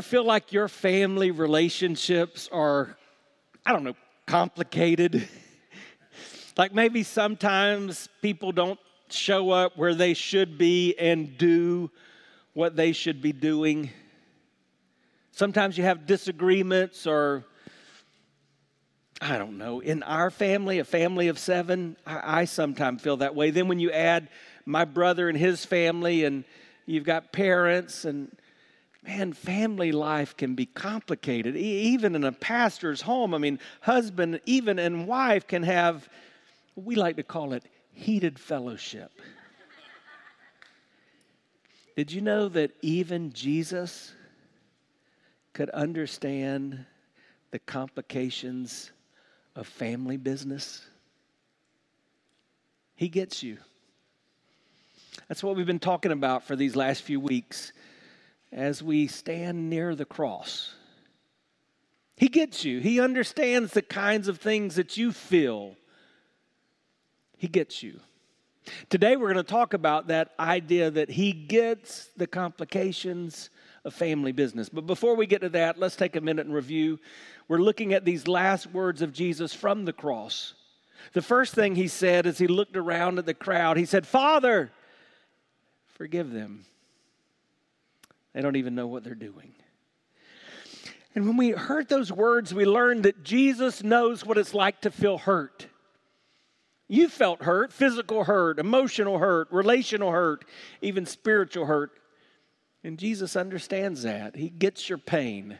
Ever feel like your family relationships are, I don't know, complicated? like maybe sometimes people don't show up where they should be and do what they should be doing. Sometimes you have disagreements or I don't know. In our family, a family of seven, I, I sometimes feel that way. Then when you add my brother and his family, and you've got parents, and man, family life can be complicated. E- even in a pastor's home, I mean, husband, even and wife can have, we like to call it heated fellowship. Did you know that even Jesus could understand the complications of family business? He gets you. That's what we've been talking about for these last few weeks as we stand near the cross. He gets you. He understands the kinds of things that you feel. He gets you. Today, we're going to talk about that idea that He gets the complications of family business. But before we get to that, let's take a minute and review. We're looking at these last words of Jesus from the cross. The first thing He said as He looked around at the crowd, He said, Father, forgive them. They don't even know what they're doing. And when we heard those words, we learned that Jesus knows what it's like to feel hurt. You felt hurt, physical hurt, emotional hurt, relational hurt, even spiritual hurt. And Jesus understands that. He gets your pain.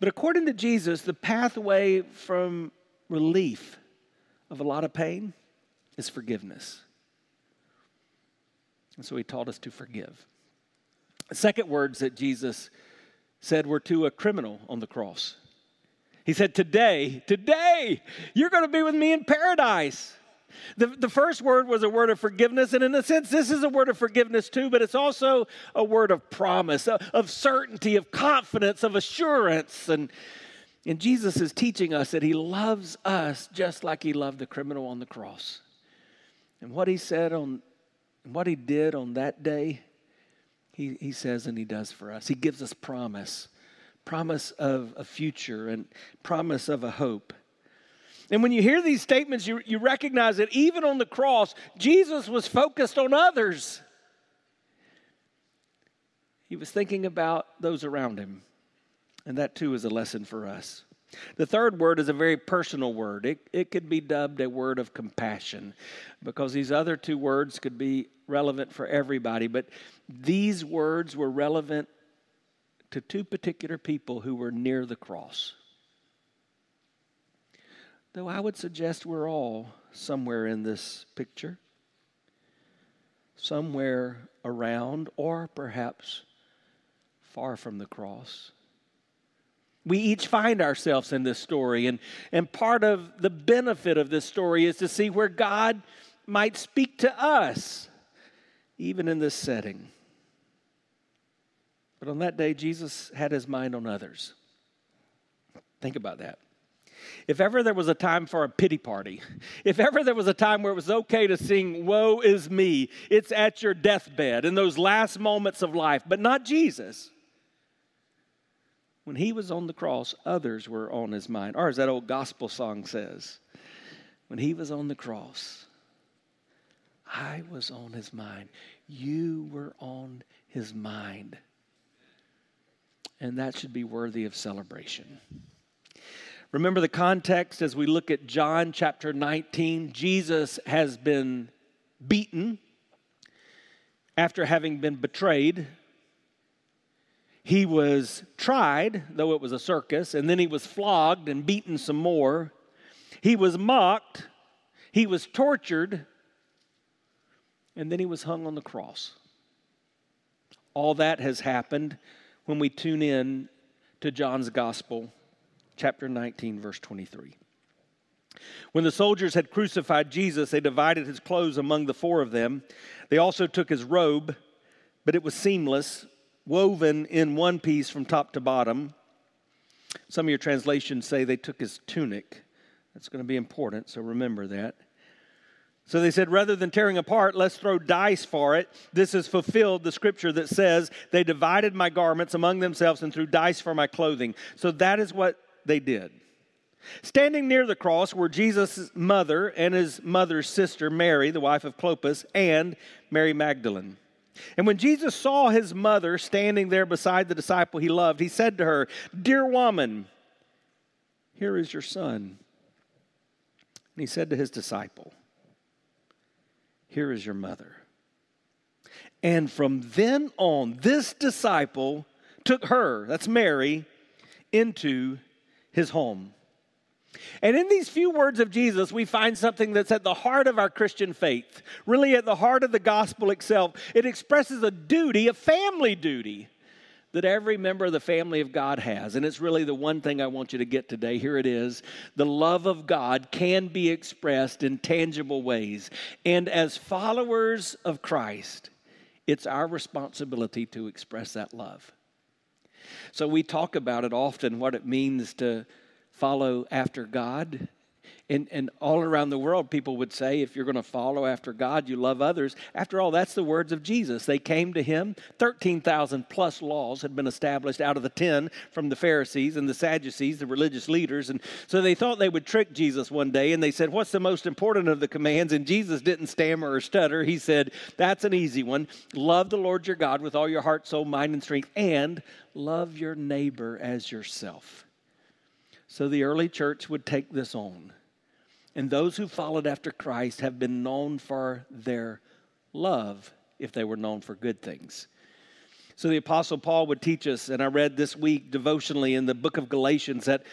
But according to Jesus, the pathway from relief of a lot of pain is forgiveness. And so he taught us to forgive. Second words that Jesus said were to a criminal on the cross. He said, Today, today, you're going to be with me in paradise. The, the first word was a word of forgiveness, and in a sense, this is a word of forgiveness too, but it's also a word of promise, of certainty, of confidence, of assurance. And, and Jesus is teaching us that He loves us just like He loved the criminal on the cross. And what He said on, what He did on that day, he, he says and he does for us. He gives us promise promise of a future and promise of a hope. And when you hear these statements, you, you recognize that even on the cross, Jesus was focused on others. He was thinking about those around him. And that too is a lesson for us. The third word is a very personal word. It, it could be dubbed a word of compassion because these other two words could be relevant for everybody, but these words were relevant to two particular people who were near the cross. Though I would suggest we're all somewhere in this picture, somewhere around, or perhaps far from the cross. We each find ourselves in this story, and, and part of the benefit of this story is to see where God might speak to us, even in this setting. But on that day, Jesus had his mind on others. Think about that. If ever there was a time for a pity party, if ever there was a time where it was okay to sing, Woe is me, it's at your deathbed in those last moments of life, but not Jesus. When he was on the cross, others were on his mind. Or as that old gospel song says, when he was on the cross, I was on his mind. You were on his mind and that should be worthy of celebration. Remember the context as we look at John chapter 19. Jesus has been beaten after having been betrayed. He was tried, though it was a circus, and then he was flogged and beaten some more. He was mocked, he was tortured, and then he was hung on the cross. All that has happened when we tune in to John's Gospel, chapter 19, verse 23. When the soldiers had crucified Jesus, they divided his clothes among the four of them. They also took his robe, but it was seamless, woven in one piece from top to bottom. Some of your translations say they took his tunic. That's going to be important, so remember that. So they said, rather than tearing apart, let's throw dice for it. This is fulfilled the scripture that says, They divided my garments among themselves and threw dice for my clothing. So that is what they did. Standing near the cross were Jesus' mother and his mother's sister, Mary, the wife of Clopas, and Mary Magdalene. And when Jesus saw his mother standing there beside the disciple he loved, he said to her, Dear woman, here is your son. And he said to his disciple, Here is your mother. And from then on, this disciple took her, that's Mary, into his home. And in these few words of Jesus, we find something that's at the heart of our Christian faith, really at the heart of the gospel itself. It expresses a duty, a family duty, that every member of the family of God has. And it's really the one thing I want you to get today. Here it is. The love of God can be expressed in tangible ways. And as followers of Christ, it's our responsibility to express that love. So we talk about it often, what it means to follow after God. And, and all around the world, people would say, if you're going to follow after God, you love others. After all, that's the words of Jesus. They came to him. 13,000 plus laws had been established out of the 10 from the Pharisees and the Sadducees, the religious leaders. And so they thought they would trick Jesus one day. And they said, What's the most important of the commands? And Jesus didn't stammer or stutter. He said, That's an easy one. Love the Lord your God with all your heart, soul, mind, and strength, and love your neighbor as yourself. So the early church would take this on. And those who followed after Christ have been known for their love if they were known for good things. So the Apostle Paul would teach us, and I read this week devotionally in the book of Galatians, that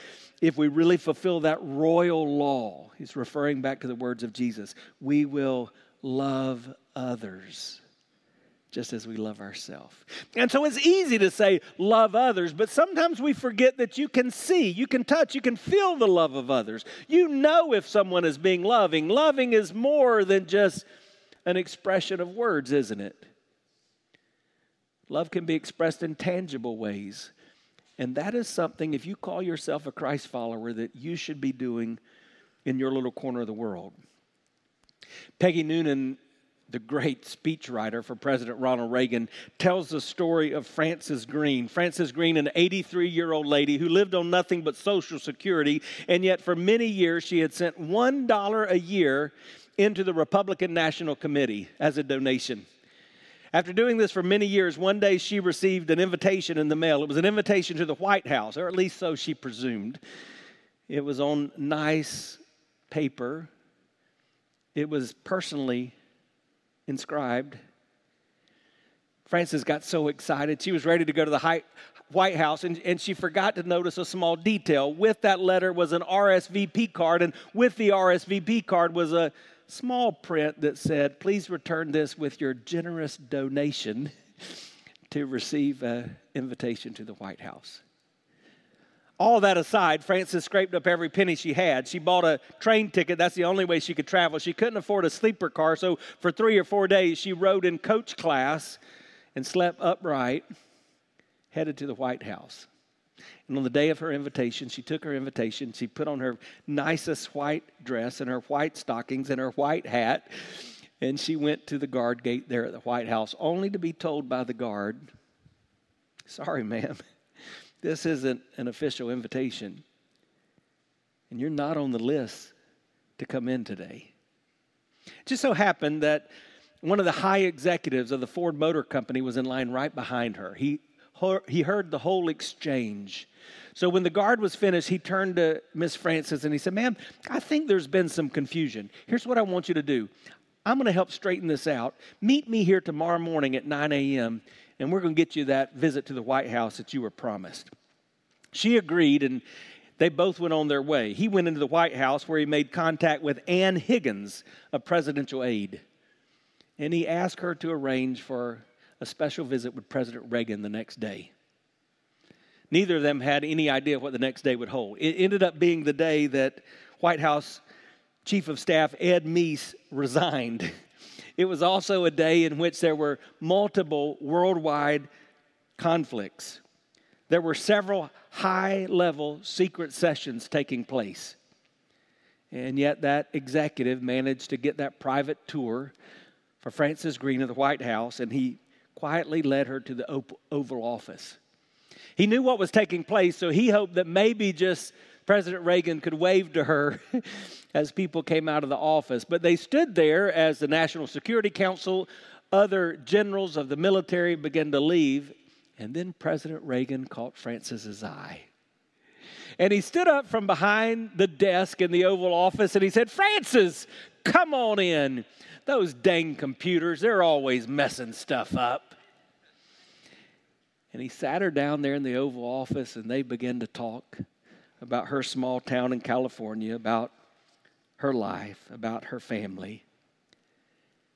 if we really fulfill that royal law, he's referring back to the words of Jesus, we will love others just as we love ourselves. And so it's easy to say love others, but sometimes we forget that you can see, you can touch, you can feel the love of others. You know if someone is being loving. Loving is more than just an expression of words, isn't it? Love can be expressed in tangible ways. And that is something, if you call yourself a Christ follower, that you should be doing in your little corner of the world. Peggy Noonan the great speechwriter for President Ronald Reagan, tells the story of Frances Green. Frances Green, an 83 year old lady who lived on nothing but Social Security, and yet for many years she had sent $1 a year into the Republican National Committee as a donation. After doing this for many years, one day she received an invitation in the mail. It was an invitation to the White House, or at least so she presumed. It was on nice paper. It was personally inscribed. Frances got so excited. She was ready to go to the White House, and, and she forgot to notice a small detail. With that letter was an RSVP card, and with the RSVP card was a small print that said, Please return this with your generous donation to receive an invitation to the White House. All that aside, Frances scraped up every penny she had. She bought a train ticket. That's the only way she could travel. She couldn't afford a sleeper car, so for three or four days, she rode in coach class and slept upright, headed to the White House. And on the day of her invitation, she took her invitation. She put on her nicest white dress and her white stockings and her white hat. And she went to the guard gate there at the White House, only to be told by the guard, Sorry, ma'am. This isn't an official invitation. And you're not on the list to come in today. It just so happened that one of the high executives of the Ford Motor Company was in line right behind her. He, he heard the whole exchange. So when the guard was finished, he turned to Miss Frances and he said, Ma'am, I think there's been some confusion. Here's what I want you to do I'm going to help straighten this out. Meet me here tomorrow morning at 9 a.m and we're going to get you that visit to the White House that you were promised. She agreed, and they both went on their way. He went into the White House where he made contact with Ann Higgins, a presidential aide, and he asked her to arrange for a special visit with President Reagan the next day. Neither of them had any idea what the next day would hold. It ended up being the day that White House Chief of Staff Ed Meese resigned It was also a day in which there were multiple worldwide conflicts. There were several high level secret sessions taking place. And yet, that executive managed to get that private tour for Frances Green of the White House, and he quietly led her to the Oval Office. He knew what was taking place, so he hoped that maybe just President Reagan could wave to her as people came out of the office. But they stood there as the National Security Council, other generals of the military began to leave, and then President Reagan caught Frances's eye. And he stood up from behind the desk in the Oval Office and he said, Frances, come on in. Those dang computers, they're always messing stuff up. And he sat her down there in the Oval Office and they began to talk about her small town in California, about her life, about her family.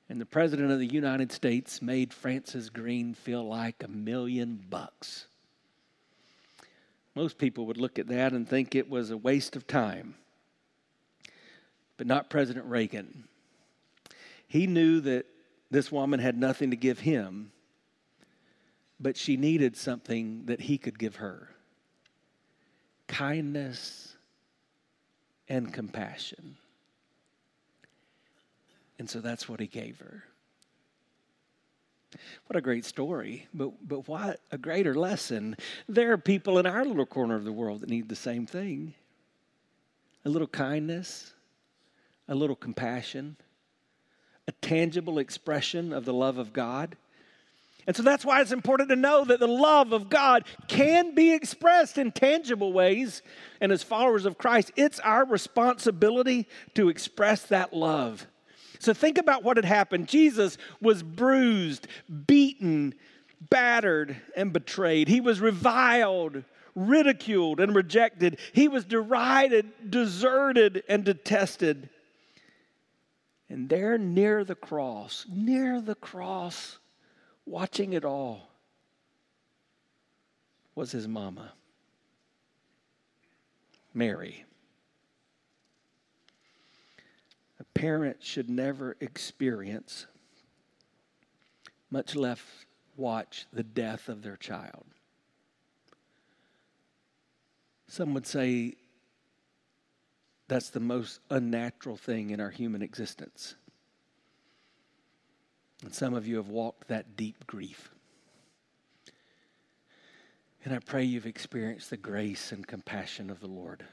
And the President of the United States made Frances Green feel like a million bucks. Most people would look at that and think it was a waste of time. But not President Reagan. He knew that this woman had nothing to give him, but she needed something that he could give her kindness and compassion. And so that's what he gave her. What a great story, but, but what a greater lesson. There are people in our little corner of the world that need the same thing a little kindness, a little compassion, a tangible expression of the love of God. And so that's why it's important to know that the love of God can be expressed in tangible ways. And as followers of Christ, it's our responsibility to express that love. So think about what had happened. Jesus was bruised, beaten, battered, and betrayed. He was reviled, ridiculed, and rejected. He was derided, deserted, and detested. And there near the cross, near the cross, watching it all, was his mama, Mary. A parent should never experience, much less watch, the death of their child. Some would say that's the most unnatural thing in our human existence. And some of you have walked that deep grief. And I pray you've experienced the grace and compassion of the Lord.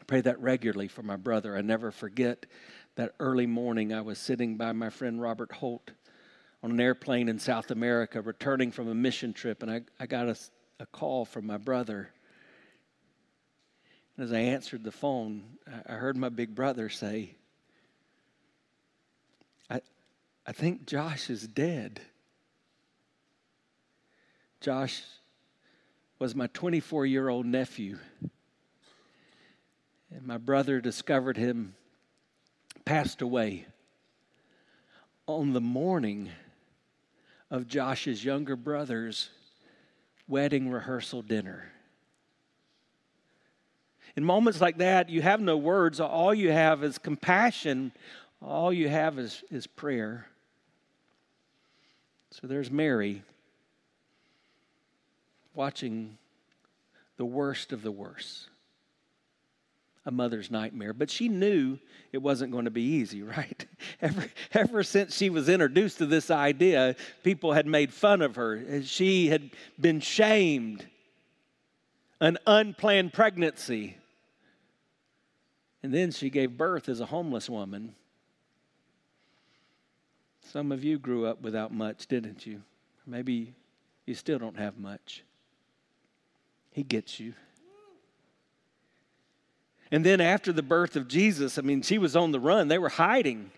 I pray that regularly for my brother. I never forget that early morning I was sitting by my friend Robert Holt on an airplane in South America returning from a mission trip, and I, I got a, a call from my brother. And as I answered the phone, I, I heard my big brother say, I, I think Josh is dead. Josh was my 24 year old nephew. And my brother discovered him passed away on the morning of Josh's younger brother's wedding rehearsal dinner. In moments like that, you have no words. All you have is compassion. All you have is, is prayer. So there's Mary watching the worst of the worst a mother's nightmare. But she knew it wasn't going to be easy, right? Ever, ever since she was introduced to this idea, people had made fun of her. She had been shamed. An unplanned pregnancy. And then she gave birth as a homeless woman. Some of you grew up without much, didn't you? Maybe you still don't have much. He gets you. And then after the birth of Jesus, I mean, she was on the run. They were hiding,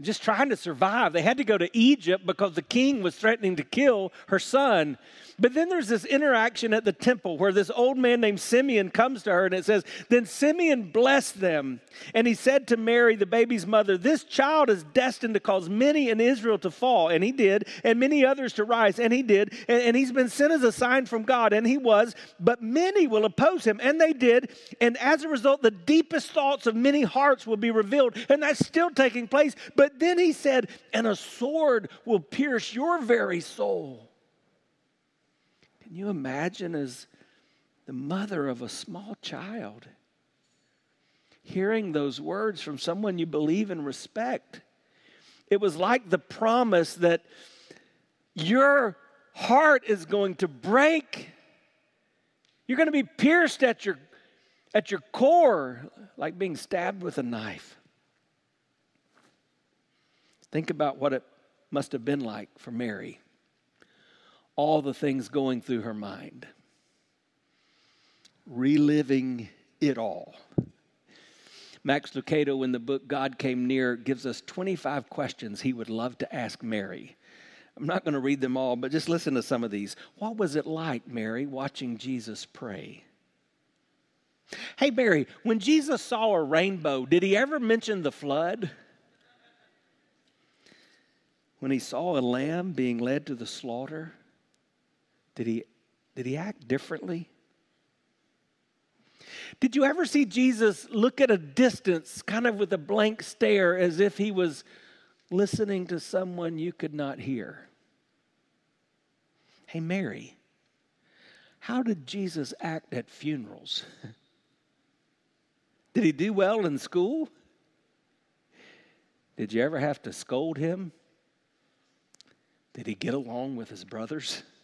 just trying to survive. They had to go to Egypt because the king was threatening to kill her son. But then there's this interaction at the temple where this old man named Simeon comes to her and it says, Then Simeon blessed them. And he said to Mary, the baby's mother, This child is destined to cause many in Israel to fall. And he did. And many others to rise. And he did. And, and he's been sent as a sign from God. And he was. But many will oppose him. And they did. And as a result, the deepest thoughts of many hearts will be revealed. And that's still taking place. But then he said, And a sword will pierce your very soul can you imagine as the mother of a small child? hearing those words from someone you believe and respect. It was like the promise that your heart is going to break. You're going to be pierced at your, at your core, like being stabbed with a knife. Think about what it must have been like for Mary. All the things going through her mind, reliving it all. Max Lucado, in the book God Came Near, gives us 25 questions he would love to ask Mary. I'm not going to read them all, but just listen to some of these. What was it like, Mary, watching Jesus pray? Hey, Mary, when Jesus saw a rainbow, did he ever mention the flood? When he saw a lamb being led to the slaughter, did he, did he act differently? Did you ever see Jesus look at a distance, kind of with a blank stare, as if he was listening to someone you could not hear? Hey, Mary, how did Jesus act at funerals? did he do well in school? Did you ever have to scold him? Did he get along with his brothers?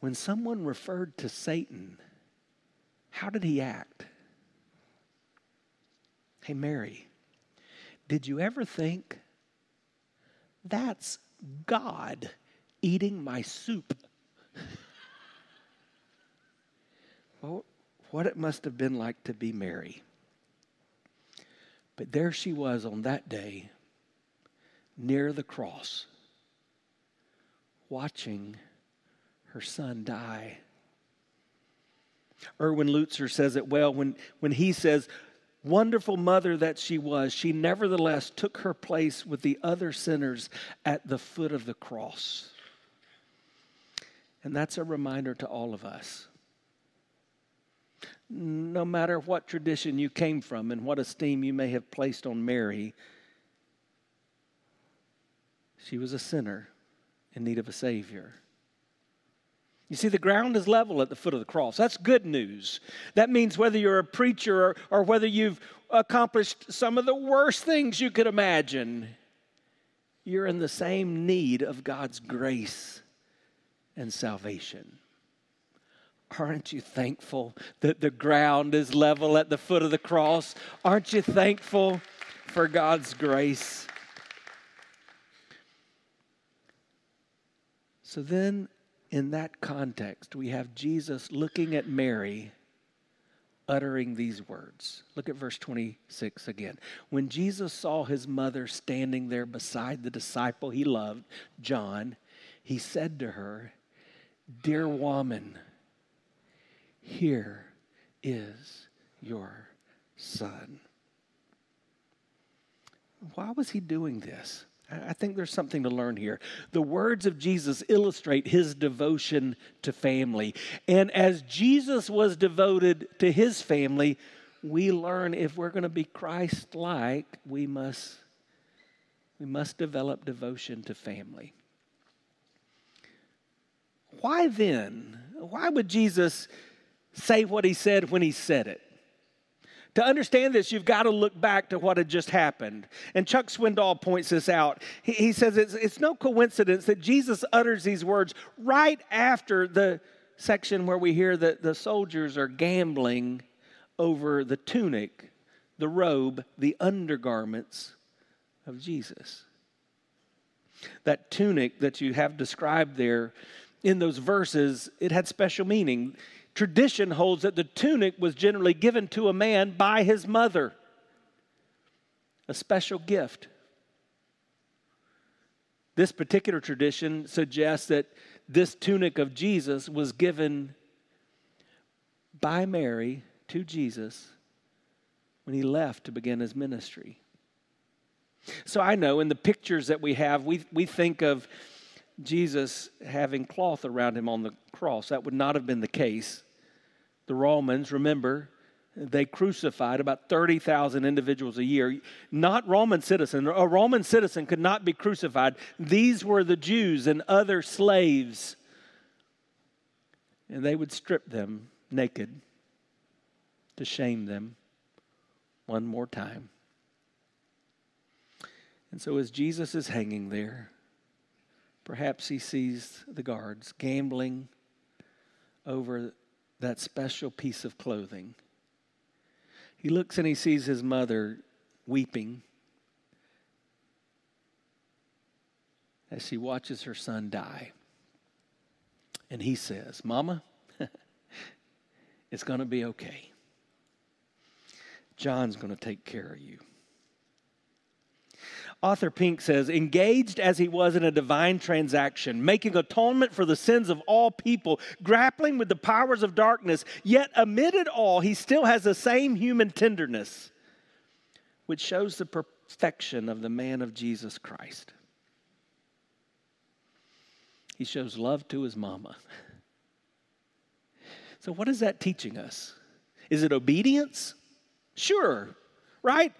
When someone referred to Satan, how did he act? Hey, Mary, did you ever think that's God eating my soup? well, what it must have been like to be Mary. But there she was on that day near the cross, watching her son die. Erwin Lutzer says it well when, when he says, Wonderful mother that she was, she nevertheless took her place with the other sinners at the foot of the cross. And that's a reminder to all of us. No matter what tradition you came from and what esteem you may have placed on Mary, she was a sinner in need of a Savior. You see, the ground is level at the foot of the cross. That's good news. That means whether you're a preacher or, or whether you've accomplished some of the worst things you could imagine, you're in the same need of God's grace and salvation. Aren't you thankful that the ground is level at the foot of the cross? Aren't you thankful for God's grace? So then, in that context, we have Jesus looking at Mary, uttering these words. Look at verse 26 again. When Jesus saw his mother standing there beside the disciple he loved, John, he said to her, Dear woman, here is your son. Why was he doing this? I think there's something to learn here. The words of Jesus illustrate his devotion to family. And as Jesus was devoted to his family, we learn if we're going to be Christ like, we must, we must develop devotion to family. Why then? Why would Jesus say what he said when he said it? To understand this, you've got to look back to what had just happened. And Chuck Swindoll points this out. He, he says it's, it's no coincidence that Jesus utters these words right after the section where we hear that the soldiers are gambling over the tunic, the robe, the undergarments of Jesus. That tunic that you have described there in those verses, it had special meaning. Tradition holds that the tunic was generally given to a man by his mother, a special gift. This particular tradition suggests that this tunic of Jesus was given by Mary to Jesus when he left to begin his ministry. So I know in the pictures that we have, we, we think of Jesus having cloth around him on the cross. That would not have been the case. The Romans, remember, they crucified about 30,000 individuals a year. Not Roman citizen. A Roman citizen could not be crucified. These were the Jews and other slaves. And they would strip them naked, to shame them one more time. And so, as Jesus is hanging there, perhaps he sees the guards gambling over that special piece of clothing. He looks and he sees his mother weeping as she watches her son die. And he says, Mama, it's going to be okay. John's going to take care of you. Arthur Pink says, engaged as he was in a divine transaction, making atonement for the sins of all people, grappling with the powers of darkness, yet amid it all, he still has the same human tenderness, which shows the perfection of the man of Jesus Christ. He shows love to his mama. So, what is that teaching us? Is it obedience? Sure, right?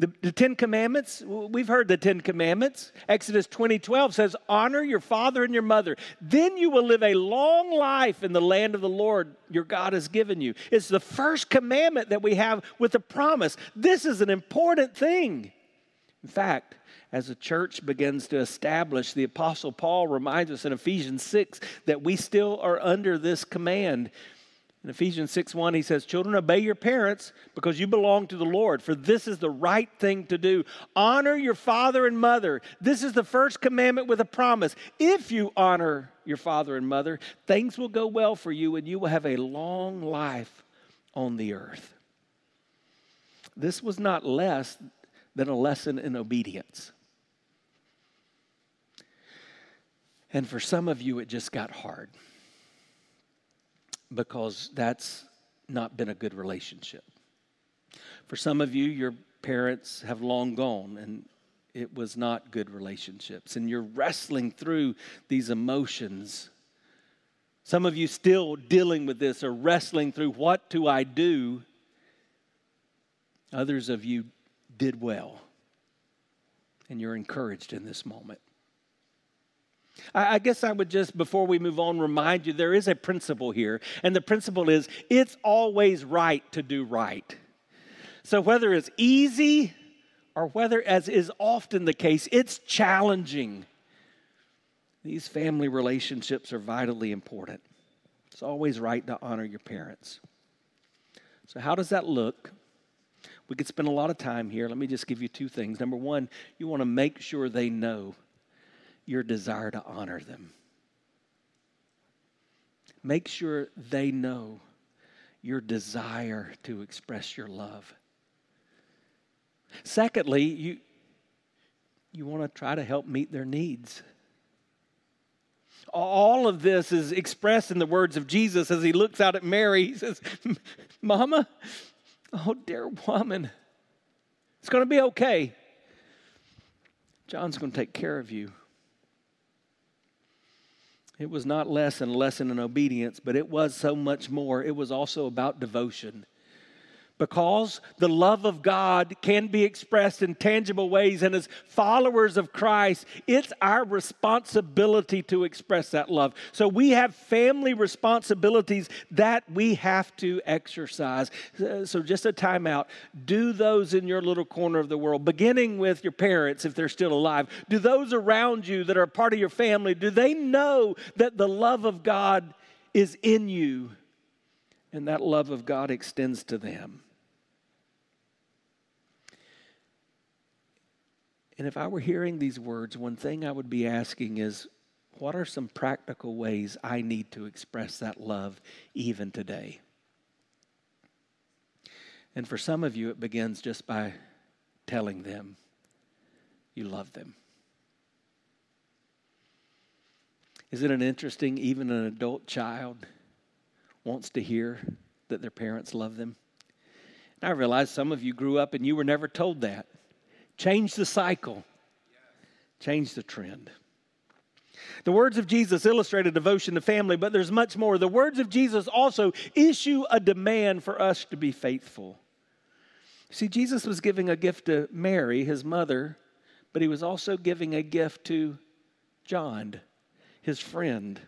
The, the, Ten Commandments, we've heard the Ten Commandments. Exodus 20 12 says, Honor your father and your mother. Then you will live a long life in the land of the Lord your God has given you. It's the first commandment that we have with a promise. This is an important thing. In fact, as the church begins to establish, the Apostle Paul reminds us in Ephesians 6 that we still are under this command. In Ephesians 6 1, he says, Children, obey your parents because you belong to the Lord, for this is the right thing to do. Honor your father and mother. This is the first commandment with a promise. If you honor your father and mother, things will go well for you and you will have a long life on the earth. This was not less than a lesson in obedience. And for some of you, it just got hard because that's not been a good relationship. For some of you, your parents have long gone and it was not good relationships, and you're wrestling through these emotions. Some of you still dealing with this or wrestling through what do I do? Others of you did well, and you're encouraged in this moment. I guess I would just, before we move on, remind you there is a principle here. And the principle is it's always right to do right. So whether it's easy or whether, as is often the case, it's challenging, these family relationships are vitally important. It's always right to honor your parents. So, how does that look? We could spend a lot of time here. Let me just give you two things. Number one, you want to make sure they know your desire to honor them. Make sure they know your desire to express your love. Secondly, you, you want to try to help meet their needs. All of this is expressed in the words of Jesus as he looks out at Mary. He says, Mama, oh, dear woman, it's going to be okay. John's going to take care of you. It was not less and lesson in obedience, but it was so much more. It was also about devotion because the love of God can be expressed in tangible ways. And as followers of Christ, it's our responsibility to express that love. So we have family responsibilities that we have to exercise. So, just a timeout. Do those in your little corner of the world, beginning with your parents if they're still alive. Do those around you that are part of your family, do they know that the love of God is in you? And that love of God extends to them. And if I were hearing these words, one thing I would be asking is what are some practical ways I need to express that love even today? And for some of you, it begins just by telling them you love them. Isn't it interesting? Even an adult child wants to hear that their parents love them. And I realize some of you grew up and you were never told that. Change the cycle, change the trend. The words of Jesus illustrate a devotion to family, but there's much more. The words of Jesus also issue a demand for us to be faithful. See, Jesus was giving a gift to Mary, his mother, but he was also giving a gift to John, his friend,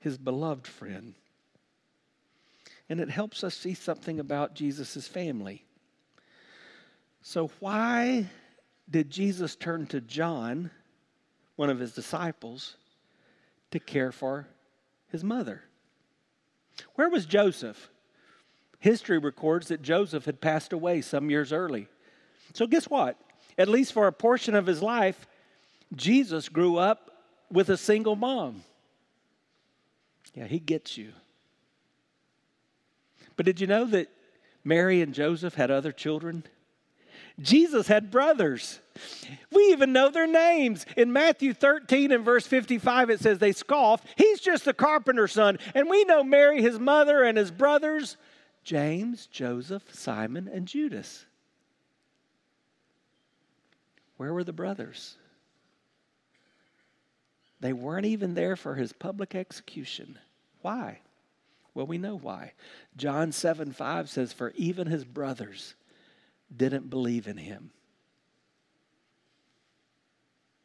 his beloved friend. and it helps us see something about Jesus' family. So, why did Jesus turn to John, one of his disciples, to care for his mother? Where was Joseph? History records that Joseph had passed away some years early. So, guess what? At least for a portion of his life, Jesus grew up with a single mom. Yeah, he gets you. But did you know that Mary and Joseph had other children? Jesus had brothers. We even know their names. In Matthew 13 and verse 55, it says they scoffed. He's just the carpenter's son. And we know Mary, his mother, and his brothers James, Joseph, Simon, and Judas. Where were the brothers? They weren't even there for his public execution. Why? Well, we know why. John 7 5 says, For even his brothers didn't believe in him.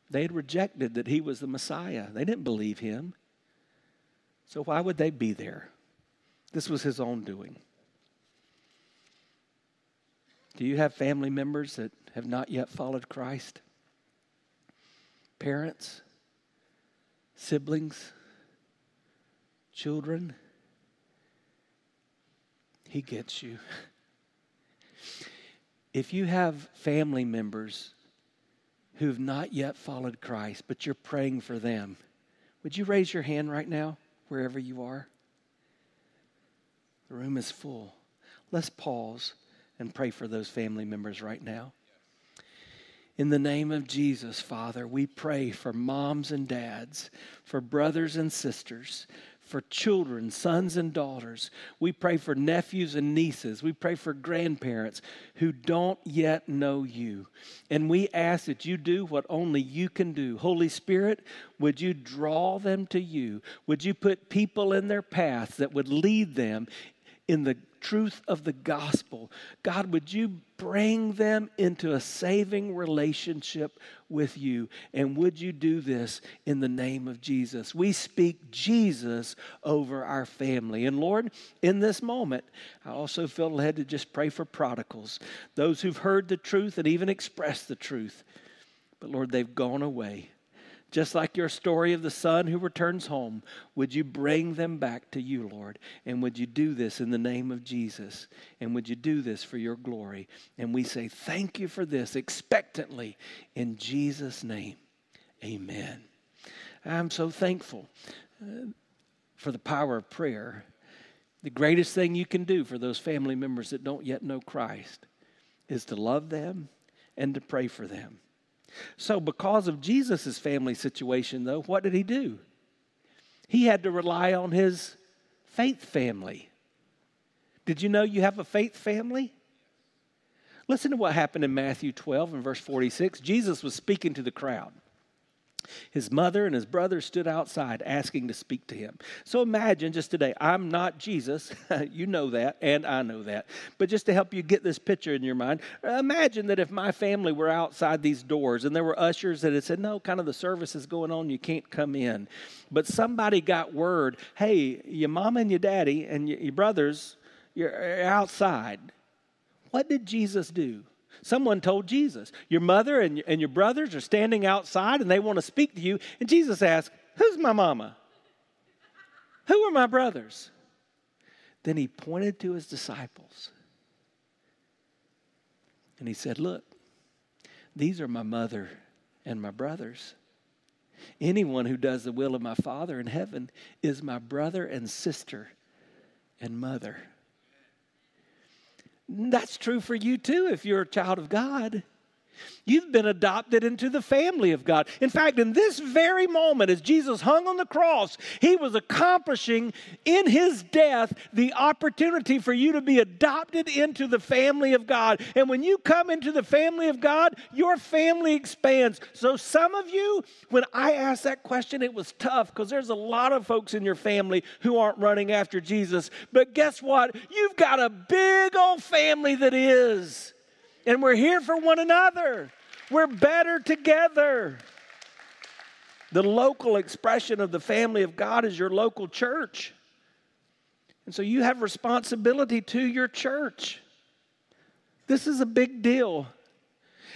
They had rejected that he was the Messiah. They didn't believe him. So why would they be there? This was his own doing. Do you have family members that have not yet followed Christ? Parents? Siblings? Children? He gets you. If you have family members who've not yet followed Christ, but you're praying for them, would you raise your hand right now, wherever you are? The room is full. Let's pause and pray for those family members right now. In the name of Jesus, Father, we pray for moms and dads, for brothers and sisters, for children, sons and daughters. We pray for nephews and nieces. We pray for grandparents who don't yet know you. And we ask that you do what only you can do. Holy Spirit, would you draw them to you? Would you put people in their path that would lead them in the truth of the gospel. God, would you bring them into a saving relationship with you? And would you do this in the name of Jesus? We speak Jesus over our family. And Lord, in this moment, I also feel led to just pray for prodigals, those who've heard the truth and even expressed the truth. But Lord, they've gone away. Just like your story of the son who returns home, would you bring them back to you, Lord? And would you do this in the name of Jesus? And would you do this for your glory? And we say thank you for this expectantly in Jesus' name. Amen. I'm so thankful uh, for the power of prayer. The greatest thing you can do for those family members that don't yet know Christ is to love them and to pray for them. So, because of Jesus' family situation, though, what did he do? He had to rely on his faith family. Did you know you have a faith family? Listen to what happened in Matthew 12 and verse 46. Jesus was speaking to the crowd. His mother and his brother stood outside asking to speak to him. So imagine just today, I'm not Jesus. you know that, and I know that. But just to help you get this picture in your mind, imagine that if my family were outside these doors and there were ushers that had said, No, kind of the service is going on, you can't come in. But somebody got word, Hey, your mom and your daddy and your brothers, you're outside. What did Jesus do? Someone told Jesus, Your mother and, and your brothers are standing outside and they want to speak to you. And Jesus asked, Who's my mama? Who are my brothers? Then he pointed to his disciples and he said, Look, these are my mother and my brothers. Anyone who does the will of my Father in heaven is my brother and sister and mother. That's true for you too if you're a child of God. You've been adopted into the family of God. In fact, in this very moment, as Jesus hung on the cross, he was accomplishing in his death the opportunity for you to be adopted into the family of God. And when you come into the family of God, your family expands. So, some of you, when I asked that question, it was tough because there's a lot of folks in your family who aren't running after Jesus. But guess what? You've got a big old family that is and we're here for one another. We're better together. The local expression of the family of God is your local church. And so you have responsibility to your church. This is a big deal.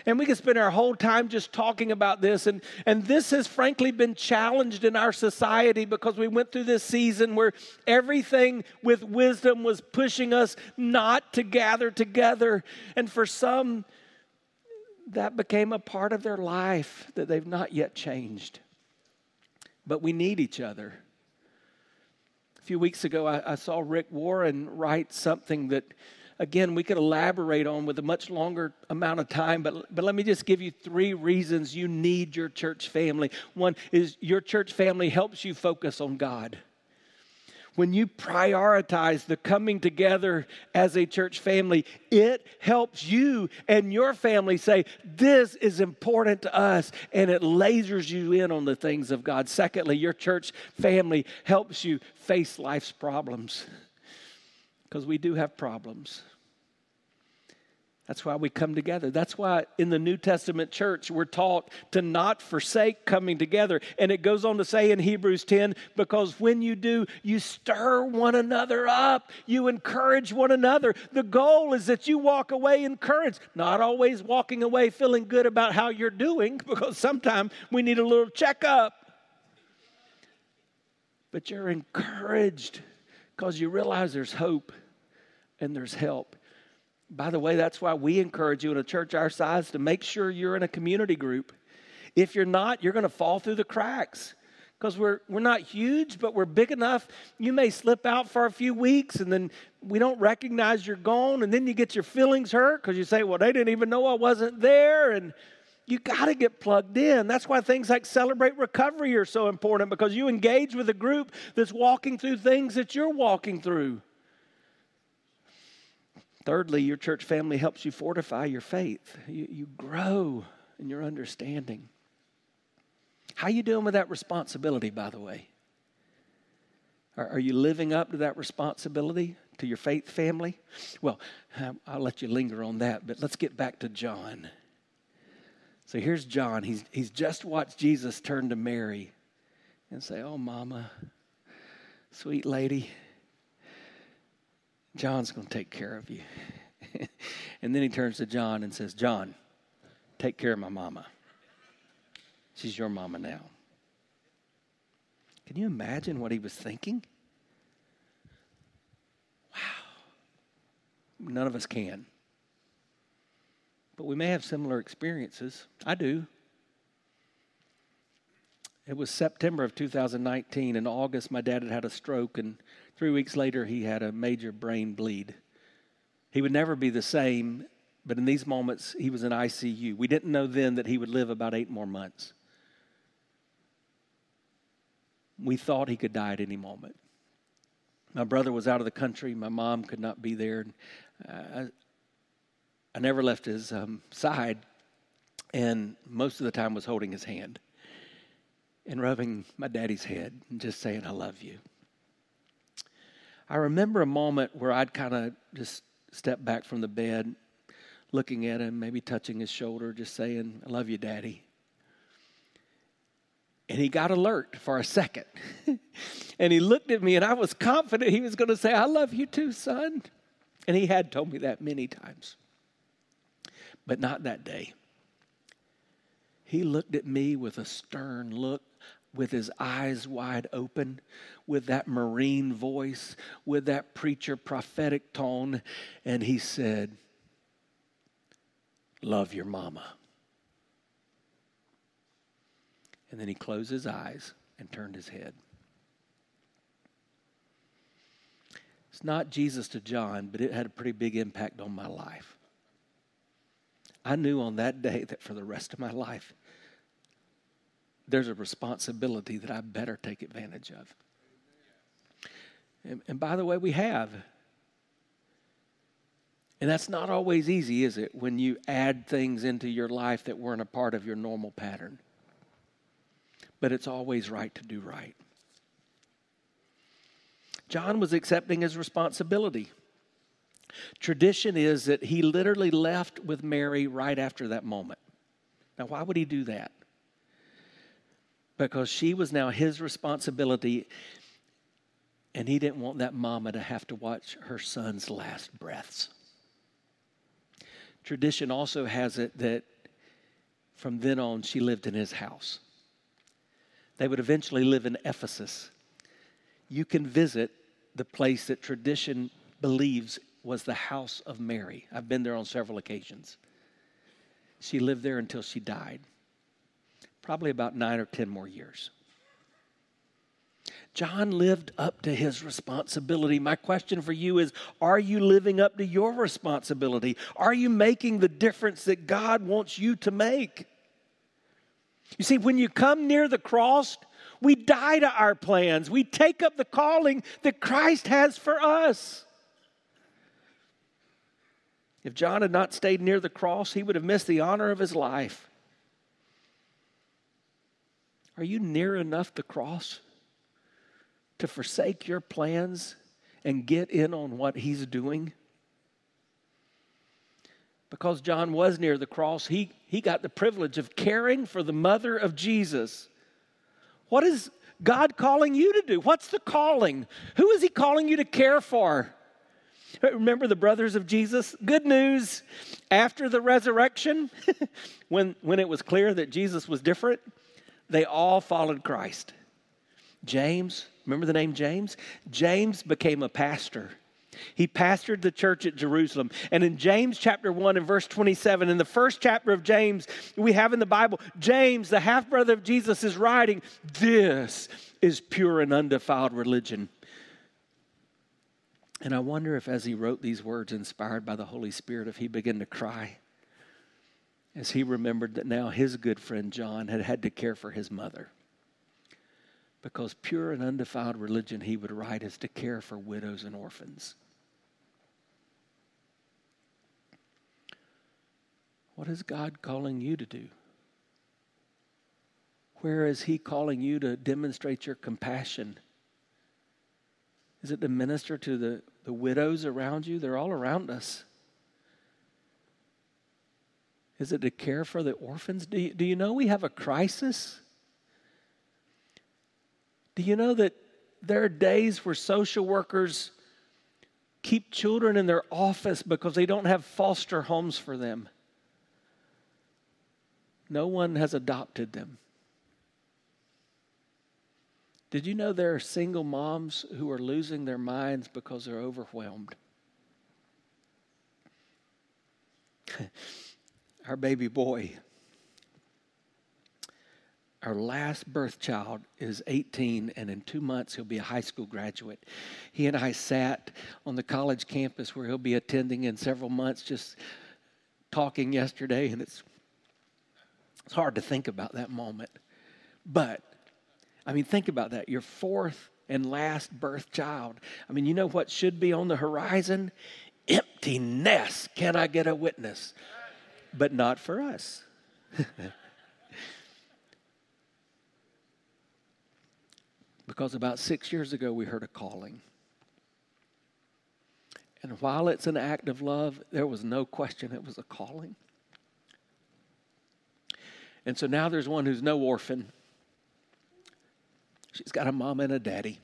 And we can spend our whole time just talking about this. And, and this has frankly been challenged in our society because we went through this season where everything with wisdom was pushing us not to gather together. And for some, that became a part of their life that they've not yet changed. But we need each other. A few weeks ago, I, I saw Rick Warren write something that again, we could elaborate on with a much longer amount of time, but, but let me just give you three reasons you need your church family. One is your church family helps you focus on God. When you prioritize the coming together as a church family, it helps you and your family say, This is important to us, and it lasers you in on the things of God. Secondly, your church family helps you face life's problems because we do have problems. That's why we come together. That's why in the New Testament church we're taught to not forsake coming together. And it goes on to say in Hebrews 10 because when you do, you stir one another up, you encourage one another. The goal is that you walk away encouraged, not always walking away feeling good about how you're doing, because sometimes we need a little checkup. But you're encouraged because you realize there's hope and there's help. By the way, that's why we encourage you in a church our size to make sure you're in a community group. If you're not, you're going to fall through the cracks because we're, we're not huge, but we're big enough. You may slip out for a few weeks and then we don't recognize you're gone, and then you get your feelings hurt because you say, Well, they didn't even know I wasn't there. And you got to get plugged in. That's why things like Celebrate Recovery are so important because you engage with a group that's walking through things that you're walking through. Thirdly, your church family helps you fortify your faith. You, you grow in your understanding. How you doing with that responsibility, by the way? Are, are you living up to that responsibility to your faith family? Well, um, I'll let you linger on that, but let's get back to John. So here's John. He's, he's just watched Jesus turn to Mary and say, Oh, mama, sweet lady, John's going to take care of you. and then he turns to John and says, John, take care of my mama. She's your mama now. Can you imagine what he was thinking? Wow. None of us can. But we may have similar experiences. I do. It was September of 2019. In August, my dad had had a stroke, and Three weeks later, he had a major brain bleed. He would never be the same, but in these moments, he was in ICU. We didn't know then that he would live about eight more months. We thought he could die at any moment. My brother was out of the country. My mom could not be there. I, I never left his um, side, and most of the time was holding his hand and rubbing my daddy's head and just saying, I love you. I remember a moment where I'd kind of just step back from the bed, looking at him, maybe touching his shoulder, just saying, I love you, Daddy. And he got alert for a second. and he looked at me, and I was confident he was going to say, I love you too, son. And he had told me that many times, but not that day. He looked at me with a stern look with his eyes wide open, with that marine voice, with that preacher prophetic tone, and he said, Love your mama. And then he closed his eyes and turned his head. It's not Jesus to John, but it had a pretty big impact on my life. I knew on that day that for the rest of my life, there's a responsibility that I better take advantage of. And, and by the way, we have. And that's not always easy, is it, when you add things into your life that weren't a part of your normal pattern? But it's always right to do right. John was accepting his responsibility. Tradition is that he literally left with Mary right after that moment. Now, why would he do that? because she was now his responsibility. And he didn't want that mama to have to watch her son's last breaths. Tradition also has it that from then on she lived in his house. They would eventually live in Ephesus. You can visit the place that tradition believes was the house of Mary. I've been there on several occasions. She lived there until she died, probably about nine or 10 more years. John lived up to his responsibility. My question for you is Are you living up to your responsibility? Are you making the difference that God wants you to make? You see, when you come near the cross, we die to our plans. We take up the calling that Christ has for us. If John had not stayed near the cross, he would have missed the honor of his life. Are you near enough the cross to forsake your plans and get in on what he's doing? Because John was near the cross, he, he got the privilege of caring for the mother of Jesus. What is God calling you to do? What's the calling? Who is he calling you to care for? Remember the brothers of Jesus? Good news. After the resurrection, when, when it was clear that Jesus was different, they all followed Christ. James, remember the name James? James became a pastor. He pastored the church at Jerusalem. And in James chapter 1 and verse 27, in the first chapter of James, we have in the Bible, James, the half brother of Jesus, is writing, This is pure and undefiled religion. And I wonder if, as he wrote these words, inspired by the Holy Spirit, if he began to cry as he remembered that now his good friend John had had to care for his mother. Because pure and undefiled religion, he would write, is to care for widows and orphans. What is God calling you to do? Where is He calling you to demonstrate your compassion? Is it to minister to the, the widows around you? They're all around us. Is it to care for the orphans? Do you, do you know we have a crisis? Do you know that there are days where social workers keep children in their office because they don't have foster homes for them? No one has adopted them. Did you know there are single moms who are losing their minds because they're overwhelmed? Our baby boy, our last birth child, is 18, and in two months he'll be a high school graduate. He and I sat on the college campus where he'll be attending in several months, just talking yesterday, and it's it's hard to think about that moment. But, I mean, think about that. Your fourth and last birth child. I mean, you know what should be on the horizon? Empty nest. Can I get a witness? But not for us. because about six years ago, we heard a calling. And while it's an act of love, there was no question it was a calling. And so now there's one who's no orphan. She's got a mom and a daddy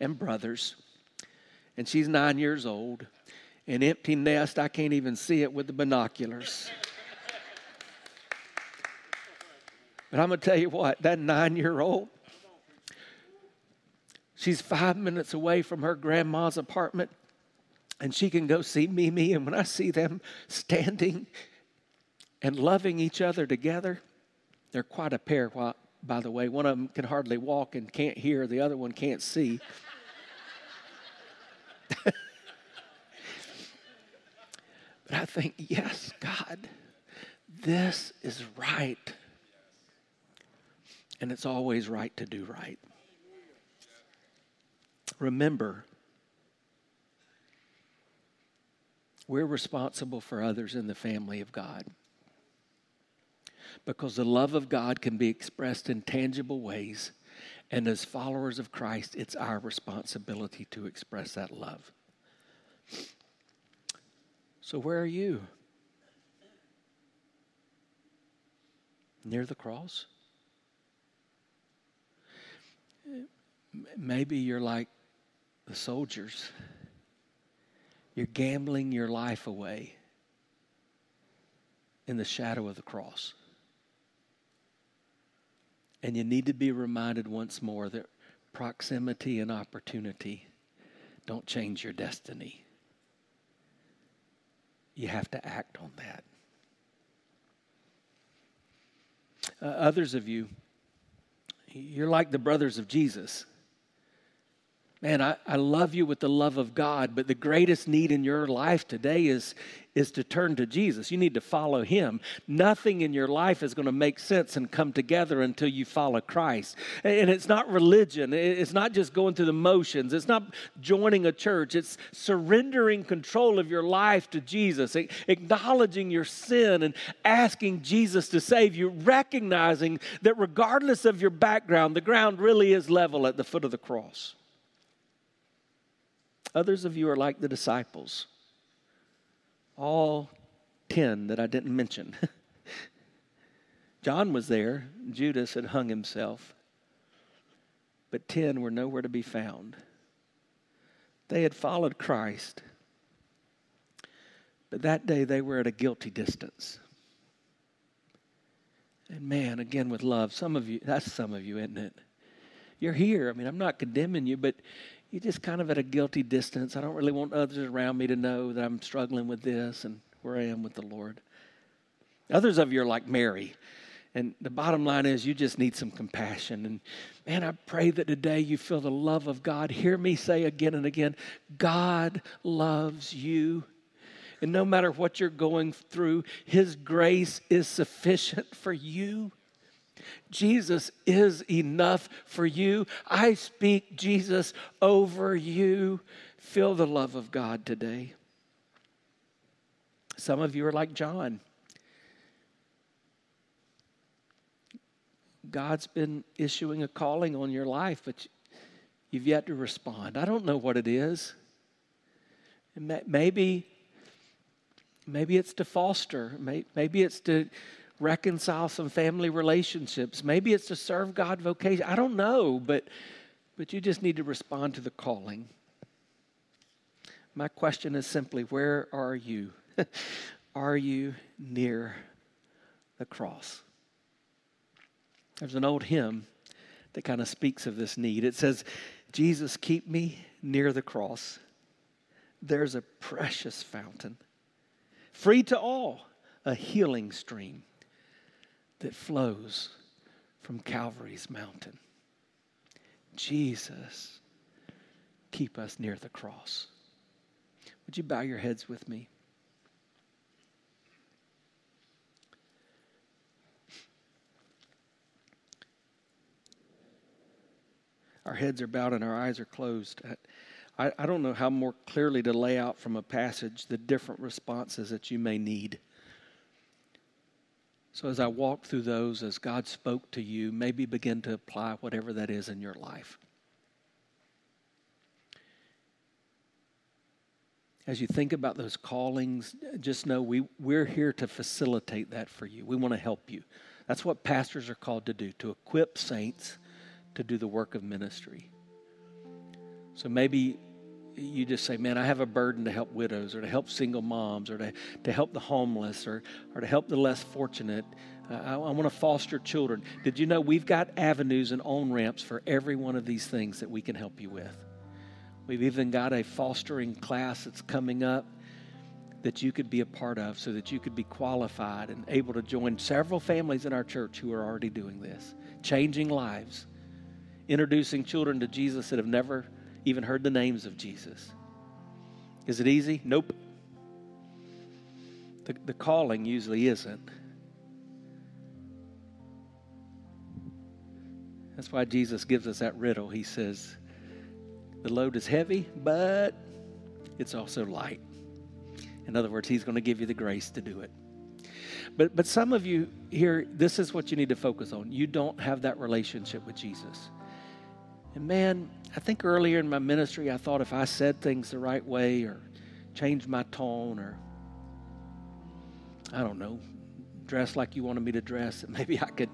and brothers. And she's nine years old. An empty nest, I can't even see it with the binoculars. But I'm going to tell you what, that nine year old, she's five minutes away from her grandma's apartment, and she can go see Mimi. And when I see them standing and loving each other together. They're quite a pair, by the way. One of them can hardly walk and can't hear, the other one can't see. but I think, yes, God, this is right. And it's always right to do right. Remember, we're responsible for others in the family of God because the love of God can be expressed in tangible ways. And as followers of Christ, it's our responsibility to express that love. So, where are you? Near the cross? Maybe you're like the soldiers. You're gambling your life away in the shadow of the cross. And you need to be reminded once more that proximity and opportunity don't change your destiny. You have to act on that. Uh, others of you, you're like the brothers of Jesus. Man, I, I love you with the love of God, but the greatest need in your life today is, is to turn to Jesus. You need to follow Him. Nothing in your life is going to make sense and come together until you follow Christ. And it's not religion, it's not just going through the motions, it's not joining a church, it's surrendering control of your life to Jesus, acknowledging your sin and asking Jesus to save you, recognizing that regardless of your background, the ground really is level at the foot of the cross. Others of you are like the disciples, all 10 that I didn't mention. John was there, Judas had hung himself, but 10 were nowhere to be found. They had followed Christ, but that day they were at a guilty distance. And man, again with love, some of you, that's some of you, isn't it? You're here. I mean, I'm not condemning you, but you're just kind of at a guilty distance. I don't really want others around me to know that I'm struggling with this and where I am with the Lord. Others of you are like Mary. And the bottom line is, you just need some compassion. And man, I pray that today you feel the love of God. Hear me say again and again God loves you. And no matter what you're going through, His grace is sufficient for you. Jesus is enough for you. I speak Jesus over you. Feel the love of God today. Some of you are like John. God's been issuing a calling on your life, but you've yet to respond. I don't know what it is. Maybe, maybe it's to foster. Maybe it's to reconcile some family relationships. Maybe it's to serve God vocation. I don't know, but but you just need to respond to the calling. My question is simply where are you? are you near the cross? There's an old hymn that kind of speaks of this need. It says, Jesus, keep me near the cross. There's a precious fountain, free to all, a healing stream that flows from Calvary's mountain. Jesus, keep us near the cross. Would you bow your heads with me? Our heads are bowed and our eyes are closed. I, I don't know how more clearly to lay out from a passage the different responses that you may need. So, as I walk through those, as God spoke to you, maybe begin to apply whatever that is in your life. As you think about those callings, just know we, we're here to facilitate that for you. We want to help you. That's what pastors are called to do, to equip saints to do the work of ministry. So maybe you just say, man, I have a burden to help widows or to help single moms or to, to help the homeless or, or to help the less fortunate. Uh, I, I want to foster children. Did you know we've got avenues and on ramps for every one of these things that we can help you with? We've even got a fostering class that's coming up that you could be a part of so that you could be qualified and able to join several families in our church who are already doing this, changing lives, introducing children to Jesus that have never even heard the names of Jesus. Is it easy? Nope. The, the calling usually isn't. That's why Jesus gives us that riddle. He says, The load is heavy, but it's also light. In other words, He's going to give you the grace to do it. But, but some of you here, this is what you need to focus on. You don't have that relationship with Jesus. And man, I think earlier in my ministry, I thought if I said things the right way or changed my tone or, I don't know, dress like you wanted me to dress, that maybe I could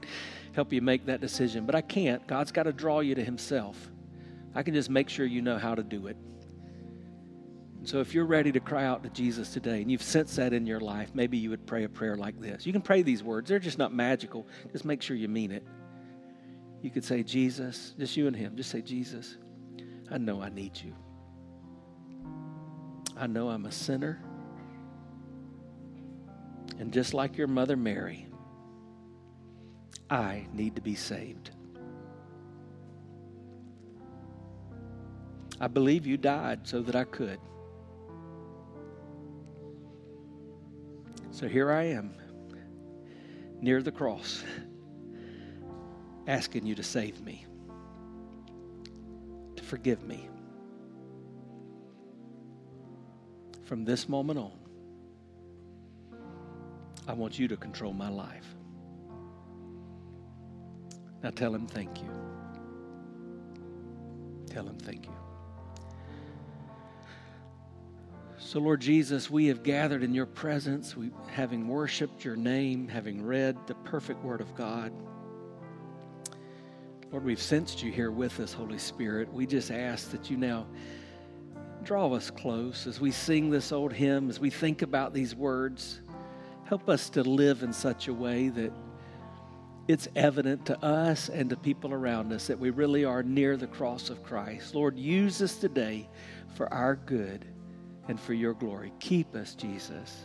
help you make that decision. But I can't. God's got to draw you to Himself. I can just make sure you know how to do it. So if you're ready to cry out to Jesus today and you've sensed that in your life, maybe you would pray a prayer like this. You can pray these words, they're just not magical. Just make sure you mean it. You could say, Jesus, just you and him, just say, Jesus, I know I need you. I know I'm a sinner. And just like your mother Mary, I need to be saved. I believe you died so that I could. So here I am, near the cross, asking you to save me, to forgive me. From this moment on, I want you to control my life. Now tell him thank you. Tell him thank you. So, Lord Jesus, we have gathered in your presence, we, having worshiped your name, having read the perfect word of God. Lord, we've sensed you here with us, Holy Spirit. We just ask that you now draw us close as we sing this old hymn, as we think about these words. Help us to live in such a way that it's evident to us and to people around us that we really are near the cross of Christ. Lord, use us today for our good and for your glory. Keep us, Jesus,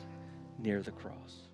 near the cross.